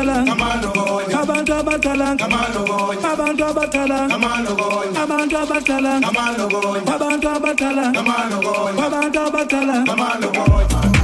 abathala abantu abathala abantu abathala abantu abathala abantu abathala abantu abathala